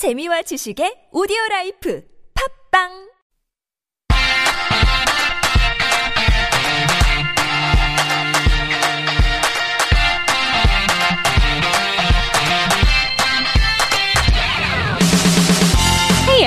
재미와 지식의 오디오 라이프. 팝빵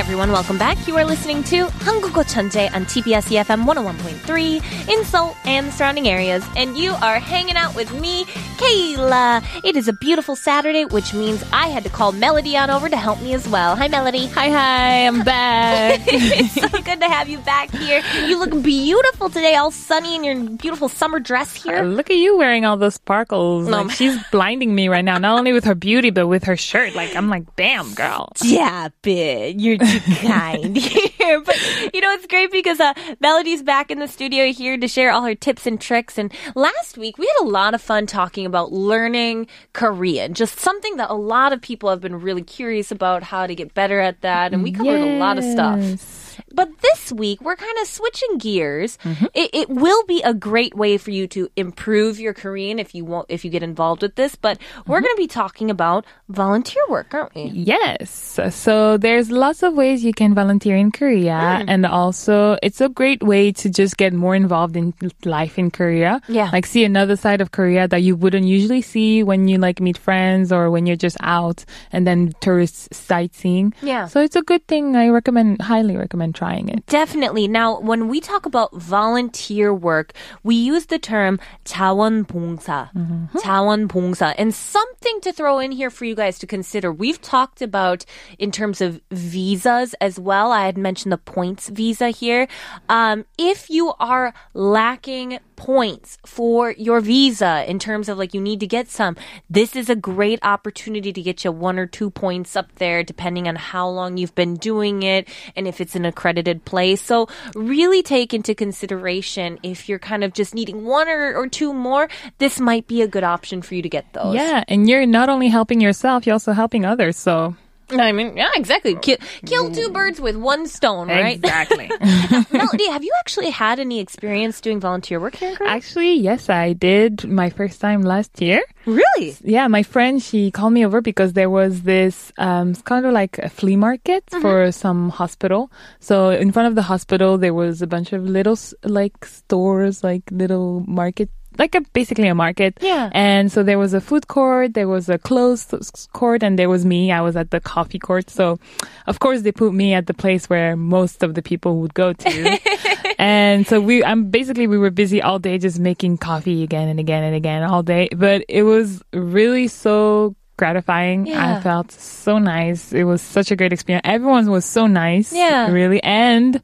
everyone, welcome back. You are listening to 한국어 천재 on TBS EFM 101.3 in Seoul and the surrounding areas, and you are hanging out with me, Kayla. It is a beautiful Saturday, which means I had to call Melody on over to help me as well. Hi, Melody. Hi, hi, I'm back. it's so good to have you back here. You look beautiful today, all sunny in your beautiful summer dress here. Look at you wearing all those sparkles. No. Like, she's blinding me right now, not only with her beauty, but with her shirt. Like, I'm like, damn, girl. Stop it. You're kind here. But, you know, it's great because uh, Melody's back in the studio here to share all her tips and tricks. And last week, we had a lot of fun talking about learning Korean, just something that a lot of people have been really curious about how to get better at that. And we covered a lot of stuff. But this week, we're kind of switching gears. Mm-hmm. It, it will be a great way for you to improve your Korean if you want, if you get involved with this. But we're mm-hmm. going to be talking about volunteer work, aren't we? Yes. So there's lots of ways you can volunteer in Korea. Hmm. And also, it's a great way to just get more involved in life in Korea. Yeah. Like, see another side of Korea that you wouldn't usually see when you like meet friends or when you're just out and then tourist sightseeing. Yeah. So it's a good thing. I recommend, highly recommend trying it. Definitely. Now, when we talk about volunteer work, we use the term 자원봉사. 자원봉사. And something to throw in here for you guys to consider. We've talked about in terms of visas as well. I had mentioned the points visa here. Um, if you are lacking points for your visa in terms of like you need to get some, this is a great opportunity to get you one or two points up there depending on how long you've been doing it and if it's an accredited place. So really take into consideration if you're kind of just needing one or, or two more, this might be a good option for you to get those. Yeah, and you're not only helping yourself, you're also helping others. So I mean, yeah, exactly. Kill, kill two birds with one stone, right? exactly. Melody, have you actually had any experience doing volunteer work here in Korea? Actually, yes, I did my first time last year. really? Yeah, my friend she called me over because there was this um, it's kind of like a flea market for some hospital. So in front of the hospital there was a bunch of little like stores, like little market. Like a basically a market, Yeah. And so there was a food court, there was a clothes court, and there was me. I was at the coffee court. So, of course, they put me at the place where most of the people would go to. and so we, I'm basically we were busy all day just making coffee again and again and again all day. But it was really so gratifying. Yeah. I felt so nice. It was such a great experience. Everyone was so nice. Yeah. Really. And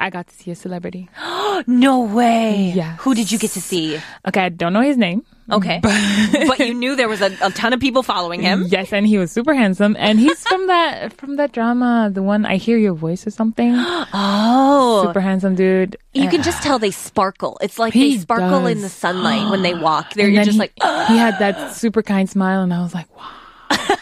I got to see a celebrity. No way. Yes. Who did you get to see? Okay, I don't know his name. Okay. but you knew there was a, a ton of people following him. Yes, and he was super handsome. And he's from that from that drama, the one I Hear Your Voice or something. Oh. super handsome dude. You can just tell they sparkle. It's like they sparkle in the sunlight when they walk. They're just he, like, he had that super kind smile, and I was like, wow.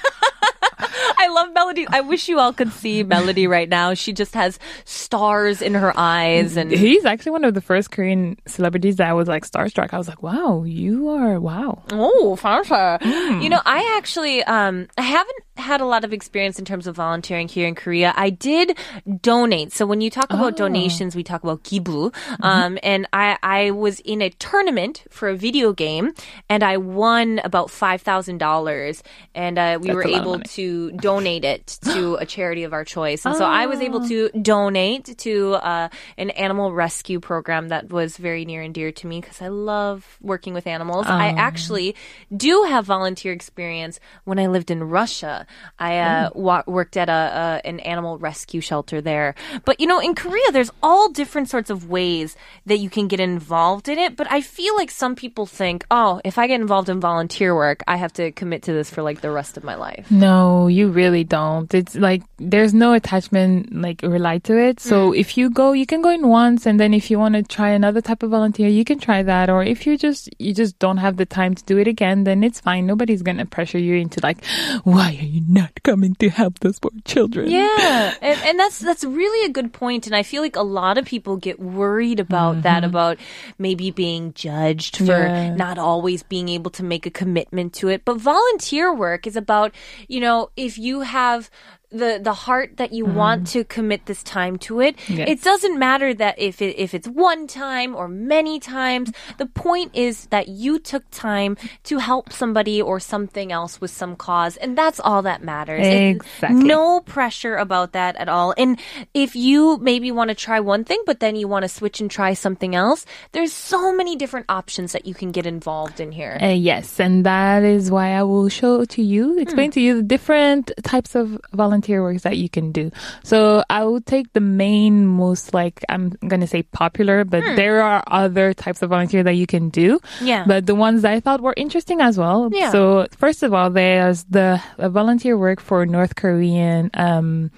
I love Melody. I wish you all could see Melody right now. She just has stars in her eyes and He's actually one of the first Korean celebrities that I was like starstruck. I was like, wow, you are wow. Oh, sure. Hmm. You know, I actually um I haven't had a lot of experience in terms of volunteering here in Korea. I did donate. So when you talk about Oh. donations, we talk about gibu. Mm-hmm. Um and I I was in a tournament for a video game and I won about $5,000 and uh, we That's were a lot of able to donate it to a charity of our choice. And so I was able to donate to uh, an animal rescue program that was very near and dear to me because I love working with animals. I actually do have volunteer experience when I lived in Russia. I uh, wa- worked at a, an animal rescue shelter there. But you know, in Korea, there's all different sorts of ways that you can get involved in it. But I feel like some people think, oh, if I get involved in volunteer work, I have to commit to this for like the rest of my life. No, you really don't. It's like there's no attachment like relied to it. So if you go, you can go in once, and then if you want to try another type of volunteer, you can try that. Or if you just you just don't have the time to do it again, then it's fine. Nobody's gonna pressure you into like, why are you not coming to help those poor children? Yeah, and, and that's that's really a good point, and I feel like a lot of people get worried about that, mm-hmm. about maybe being judged for Yeah. not always being able to make a commitment to it. But volunteer work is about, you know, if you have the the heart that you want to commit this time to it. Yes. It doesn't matter that if it, if it's one time or many times. The point is that you took time to help somebody or something else with some cause, and that's all that matters. Exactly. no pressure about that at all. And if you maybe want to try one thing, but then you want to switch and try something else, there's so many different options that you can get involved in here. Uh, yes, and that is why I will show to you, explain to you the different types of volunteer works that you can do. So I will take the main, most like I'm gonna say popular, but there are other types of volunteer that you can do. Yeah. But the ones that I thought were interesting as well. Yeah. So first of all, there's the volunteer work for North Korean. Um,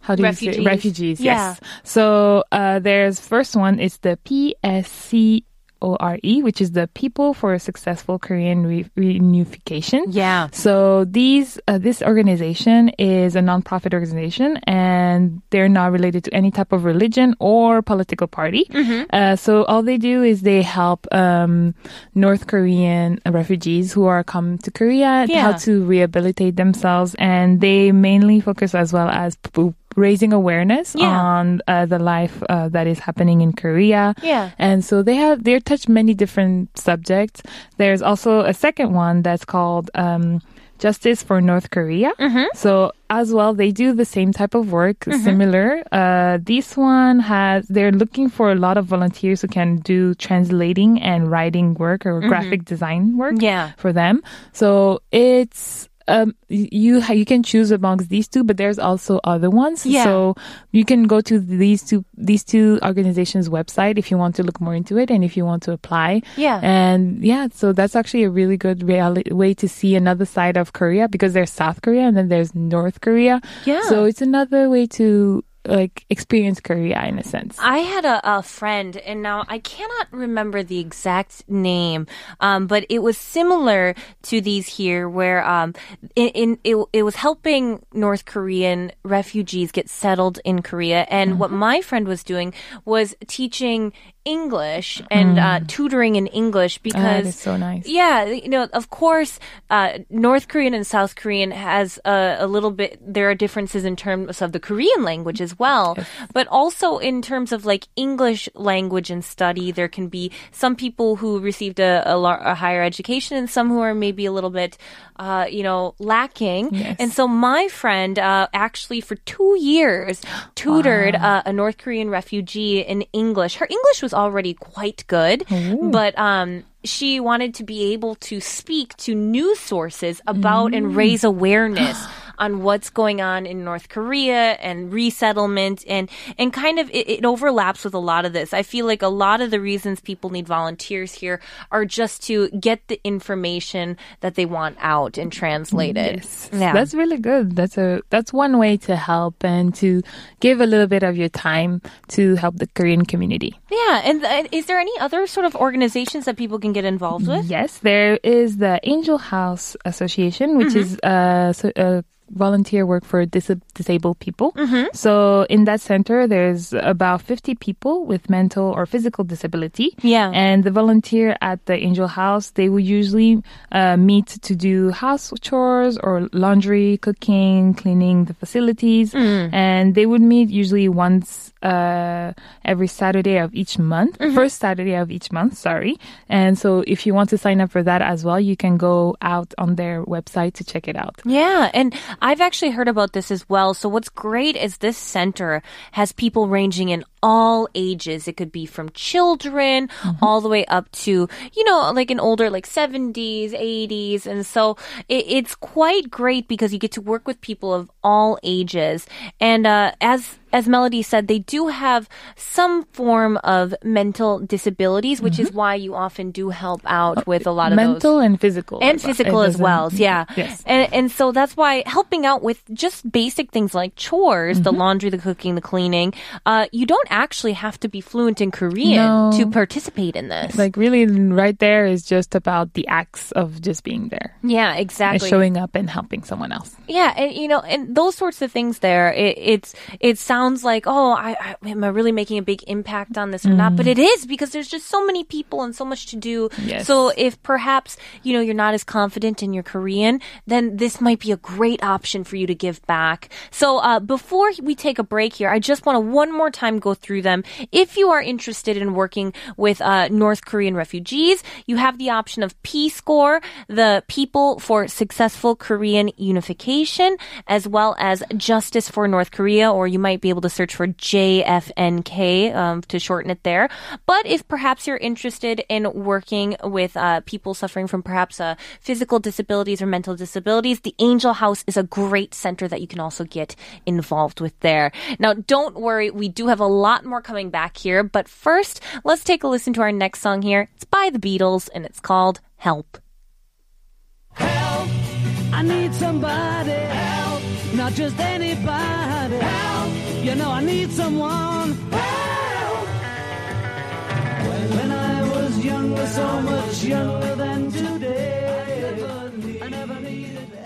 how do you Refugees. say refugees? Yeah. Yes. So uh, there's first one is the PSC. ORE, which is the People for a Successful Korean Re- Reunification. Yeah. So these uh, this organization is a nonprofit organization, and they're not related to any type of religion or political party. Mm-hmm. Uh, so all they do is they help um, North Korean refugees who are come to Korea Yeah. how to rehabilitate themselves, and they mainly focus as well as p- raising awareness Yeah. on uh, the life uh, that is happening in Korea. Yeah. And so they have they touch many different subjects. There's also a second one that's called um, Justice for North Korea. Mm-hmm. So as well, they do the same type of work, similar. Uh, this one has they're looking for a lot of volunteers who can do translating and writing work or graphic design work Mm-hmm. Yeah. for them. So it's um, you you can choose amongst these two, but there's also other ones. Yeah. So you can go to these two these two organizations' website if you want to look more into it and if you want to apply. Yeah. And yeah, so that's actually a really good reality, way to see another side of Korea because there's South Korea and then there's North Korea. Yeah. So it's another way to like experience Korea in a sense. I had a, a friend, and now I cannot remember the exact name, um, but it was similar to these here, where um, in, in it, it was helping North Korean refugees get settled in Korea, and what my friend was doing was teaching English and uh, tutoring in English because That is so nice. yeah, you know, of course, uh, North Korean and South Korean has a, a little bit. There are differences in terms of the Korean language as well, but also in terms of like English language and study. There can be some people who received a, a, lar- a higher education, and some who are maybe a little bit, uh, you know, lacking. Yes. And so my friend uh, actually for two years tutored uh, a North Korean refugee in English. Her English was already quite good, but um, she wanted to be able to speak to news sources about and raise awareness on what's going on in North Korea and resettlement and and kind of it, it overlaps with a lot of this. I feel like a lot of the reasons people need volunteers here are just to get the information that they want out and translated. Yes, Yeah. that's really good. That's a that's one way to help and to give a little bit of your time to help the Korean community. Yeah, and uh, is there any other sort of organizations that people can get involved with? Yes, there is the Angel House Association, which is uh, so, uh, volunteer work for dis- disabled people. So in that center, there's about 50 people with mental or physical disability. Yeah. And the volunteer at the Angel House, they will usually uh, meet to do house chores or laundry, cooking, cleaning the facilities. And they would meet usually once uh, every Saturday of each month, first Saturday of each month, sorry. And so if you want to sign up for that as well, you can go out on their website to check it out. Yeah, and I've actually heard about this as well. So what's great is this center has people ranging in all ages. It could be from children all the way up to, you know, like an older, like 70s, 80s. And so it, it's quite great because you get to work with people of all ages. And uh, as as Melody said, they do have some form of mental disabilities, which is why you often do help out with a lot of those Mental and physical. and as well. physical as well. Yeah. Yes. And and so that's why helping out with just basic things like chores, the Mm-hmm. laundry, the cooking, the cleaning, uh, you don't actually have to be fluent in Korean No. to participate in this. Like really, right there is just about the acts of just being there. yeah, And exactly. showing up and helping someone else. Yeah, and you know, and those sorts of things there, it, it's it sounds sounds like, oh, I, I am I really making a big impact on this or not? But it is because there's just so many people and so much to do. Yes. So if perhaps you know you're not as confident in your Korean, then this might be a great option for you to give back. So uh, before we take a break here, I just want to one more time go through them. If you are interested in working with uh, North Korean refugees, you have the option of PSCORE, the People for Successful Korean Unification, as well as Justice for North Korea, or you might be able to search for JFNK um, to shorten it there. But if perhaps you're interested in working with uh, people suffering from perhaps uh, physical disabilities or mental disabilities, the Angel House is a great center that you can also get involved with there. Now, don't worry, we do have a lot more coming back here, but first, let's take a listen to our next song here. It's by the Beatles and it's called Help. Help. I need somebody help, not just anybody help. You know I need someone help. When I was younger, so much younger than today, I never needed anybody's.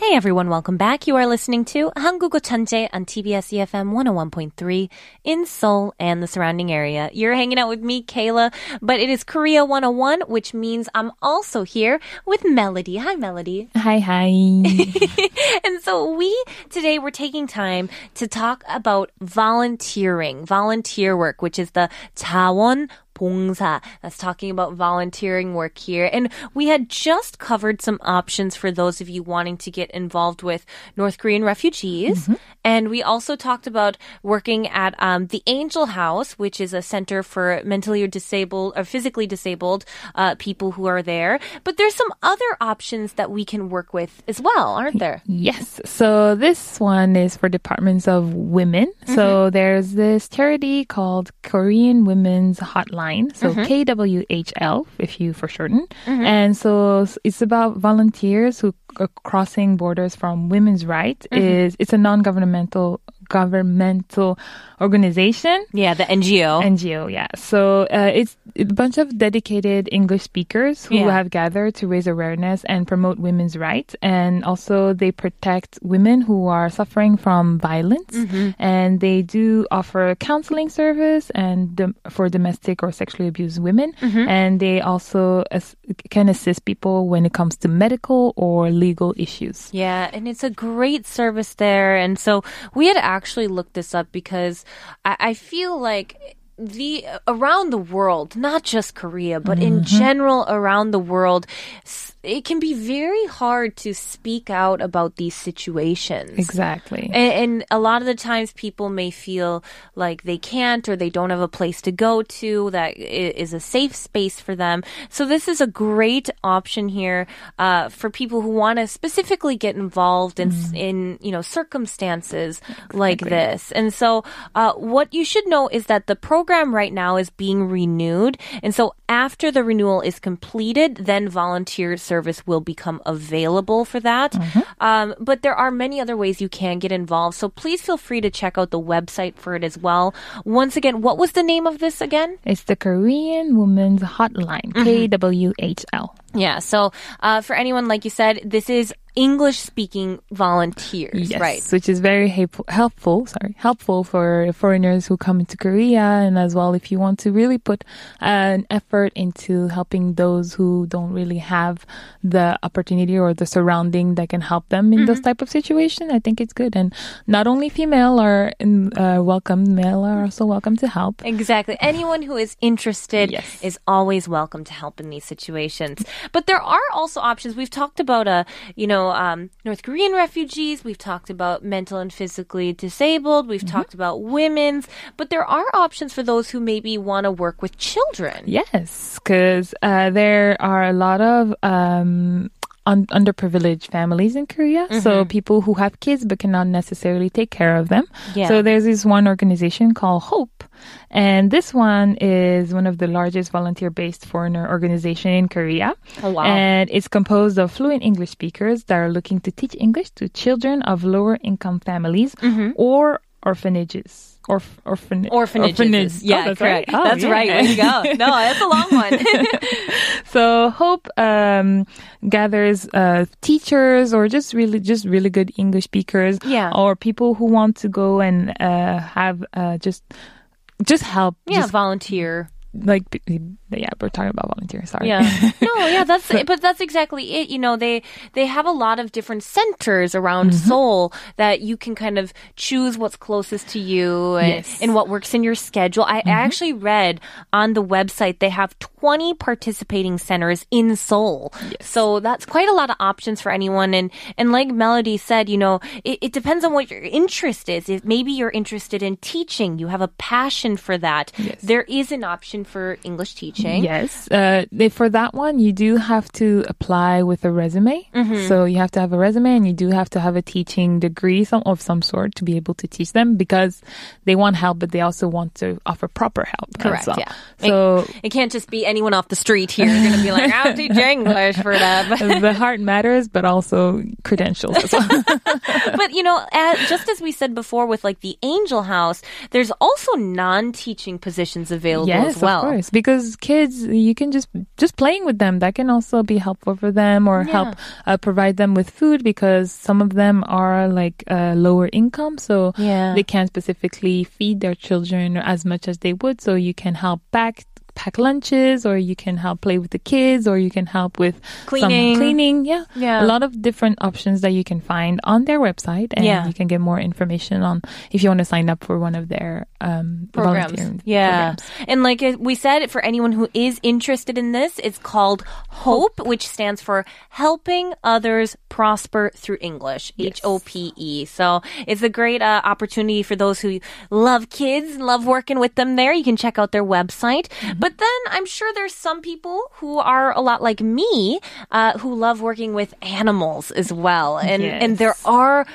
Hey everyone, welcome back. You are listening to 한국어 천재 on TBS EFM 101.3 in Seoul and the surrounding area. You're hanging out with me, Kayla, but it is Korea 101, which means I'm also here with Melody. Hi, Melody. Hi, hi. and so we today we're taking time to talk about volunteering, volunteer work, which is the 자원 봉사. That's talking about volunteering work here. And we had just covered some options for those of you wanting to get involved with North Korean refugees. And we also talked about working at um, the Angel House, which is a center for mentally or disabled or physically disabled uh, people who are there. But there's some other options that we can work with as well, aren't there? Yes. So this one is for departments of women. So there's this charity called Korean Women's Hotline. So mm-hmm. KWHL, if you for shorten. Mm-hmm. And so it's about volunteers who are crossing borders from women's rights. Mm-hmm. Is it's a non-governmental governmental organization. Yeah, the NGO. NGO, yeah. So uh, it's a bunch of dedicated English speakers who Yeah. have gathered to raise awareness and promote women's rights. And also, they protect women who are suffering from violence. And they do offer counseling service and dom- for domestic or sexually abused women. And they also as- can assist people when it comes to medical or legal issues. Yeah, and it's a great service there. And so we had actually looked this up because I, I feel like the around the world, not just Korea, but in general around the world, it can be very hard to speak out about these situations. Exactly. And, and a lot of the times people may feel like they can't or they don't have a place to go to that is a safe space for them. So this is a great option here uh, for people who want to specifically get involved in, s in you know circumstances like this. And so uh, what you should know is that the program right now is being renewed. And so after the renewal is completed, then volunteer service will become available for that. Um, but there are many other ways you can get involved. So please feel free to check out the website for it as well. Once again, what was the name of this again? It's the Korean Women's Hotline, KWHL. Yeah. So uh, for anyone, like you said, this is English speaking volunteers, Yes, right? which is very helpful, helpful. Sorry, helpful for foreigners who come into Korea, and as well if you want to really put an effort into helping those who don't really have the opportunity or the surrounding that can help them in those Mm-hmm. type of situation. I think it's good, and not only female are in, uh, welcome, male are also welcome to help. Exactly. Anyone who is interested Yes. is always welcome to help in these situations. But there are also options. We've talked about, uh, you know, um, North Korean refugees. We've talked about mental and physically disabled. We've talked about women's. But there are options for those who maybe want to work with children. Yes, because uh, there are a lot of um, un- underprivileged families in Korea. So people who have kids but cannot necessarily take care of them. Yeah. So there's this one organization called Hope. And this one is one of the largest volunteer-based foreigner organization in Korea. Oh, wow. And it's composed of fluent English speakers that are looking to teach English to children of lower income families Mm-hmm. or orphanages. Orf, orphan, Orphanages. orphanage. Yeah, Oh, that's correct. Right. Oh, that's yeah. right. Way to go. No, that's a long one. So Hope um, gathers uh, teachers or just really just really good English speakers, Yeah. or people who want to go and uh, have uh, just just help, yeah, just volunteer. like yeah, we're talking about volunteering. Sorry, Yeah. No, yeah, that's but that's exactly it. You know, they they have a lot of different centers around Mm-hmm. Seoul that you can kind of choose what's closest to you and, Yes. Mm-hmm. and what works in your schedule. I actually read on the website they have 20 participating centers in Seoul. So that's quite a lot of options for anyone and and like Melody said, you know, it, it depends on what your interest is. If maybe you're interested in teaching, you have a passion for that. Yes. There is an option for English teaching. Yes. Uh, for that one, you do have to apply with a resume. Mm-hmm. So you have to have a resume and you do have to have a teaching degree some, of some sort to be able to teach them because they want help, but they also want to offer proper help. Correct, well. yeah. So It can't just be anyone off the street here going to be like, I'll teach English for that. The heart matters, but also credentials as well. but you know, as, just as we said before with like the Angel House, there's also non-teaching positions available yes, as well. of course. Because kids, you can just just playing with them. That can also be helpful for them, or help uh, provide them with food because some of them are like uh, lower income, so Yeah. they can't specifically feed their children as much as they would. So you can help back pack lunches or you can help play with the kids or you can help with Cleaning. some cleaning yeah Yeah. a lot of different options that you can find on their website and Yeah. you can get more information on if you want to sign up for one of their um programs. Yeah. programs. And like we said, for anyone who is interested in this, it's called HOPE, which stands for Helping Others Prosper Through English. H O P E. So it's a great uh, opportunity for those who love kids, love working with them there. You can check out their website. Mm-hmm. But then I'm sure there's some people who are a lot like me, uh, who love working with animals as well. And, and there are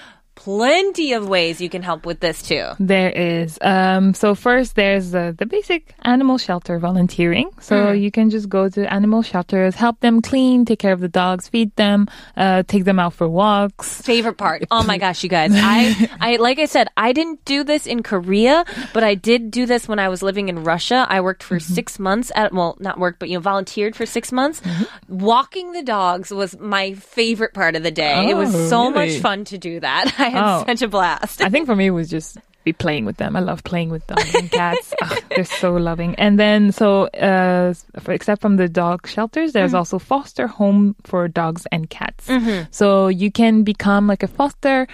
plenty of ways you can help with this too. There is. Um, so first, there's uh, the basic animal shelter volunteering. So Hmm. you can just go to animal shelters, help them clean, take care of the dogs, feed them, uh, take them out for walks. favorite part. Oh my gosh, you guys. I, I, like I said, I didn't do this in Korea, but I did do this when I was living in Russia. I worked for Mm-hmm. six months at, well, not worked, but you know, volunteered for six months. Mm-hmm. Walking the dogs was my favorite part of the day. it was Oh, so much fun to do that. I Oh. such a blast. I think for me it was just be playing with them. I love playing with dogs and cats. Ugh, they're so loving. And then so uh, for, except from the dog shelters, there's Mm-hmm. also foster home for dogs and cats. So you can become like a foster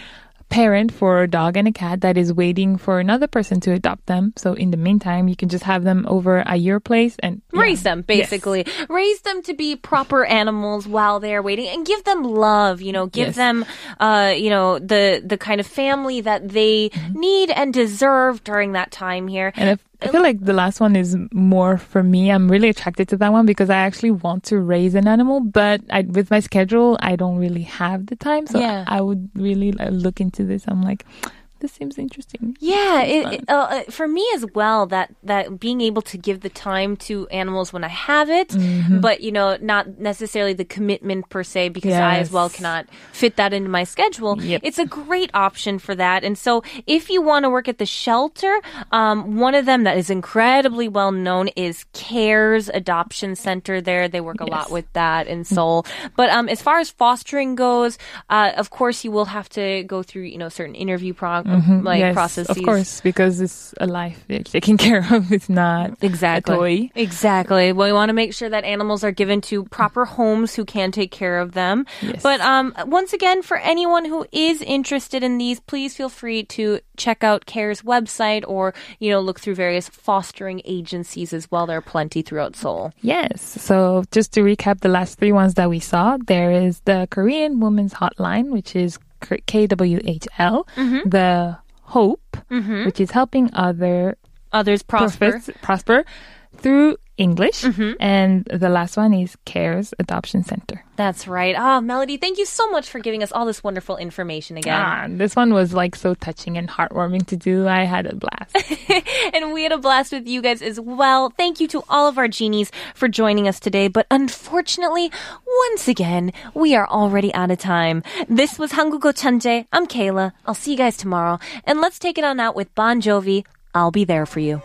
parent for a dog and a cat that is waiting for another person to adopt them. So in the meantime, you can just have them over at your place and yeah. raise them basically raise them to be proper animals while they're waiting and give them love you know give Yes. them uh you know the the kind of family that they need and deserve during that time here And if, I feel like the last one is more for me. I'm really attracted to that one because I actually want to raise an animal, but I, with my schedule, I don't really have the time. So Yeah. I would really uh, look into this. I'm like, this seems interesting. Yeah, it, it, uh, uh, for me as well. That that being able to give the time to animals when I have it, but you know, not necessarily the commitment per se, because I as well cannot fit that into my schedule. Yep. It's a great option for that. And so, if you want to work at the shelter, um, one of them that is incredibly well known is CARES Adoption Center. There, they work a lot with that in Seoul. But um, as far as fostering goes, uh, of course, you will have to go through you know certain interview prog- like Mm-hmm. yes, processes. of course, because it's a life they're taken care of. It's not Exactly. a toy. Exactly. Well, we want to make sure that animals are given to proper homes who can take care of them. Yes. But um, once again, for anyone who is interested in these, please feel free to check out CARE's website or you know look through various fostering agencies as well. There are plenty throughout Seoul. Yes. So just to recap the last three ones that we saw, there is the Korean Women's Hotline, which is KWHL, Mm-hmm. the Hope, which is helping other Others prosper. profits prosper through English. Mm-hmm. And the last one is CARES Adoption Center. That's right. Ah, oh, Melody, thank you so much for giving us all this wonderful information again. Ah, this one was like so touching and heartwarming to do. I had a blast. and we had a blast with you guys as well. Thank you to all of our genies for joining us today. But unfortunately, once again, we are already out of time. This was Hangugo Chanje. I'm Kayla. I'll see you guys tomorrow. And let's take it on out with Bon Jovi. I'll be there for you.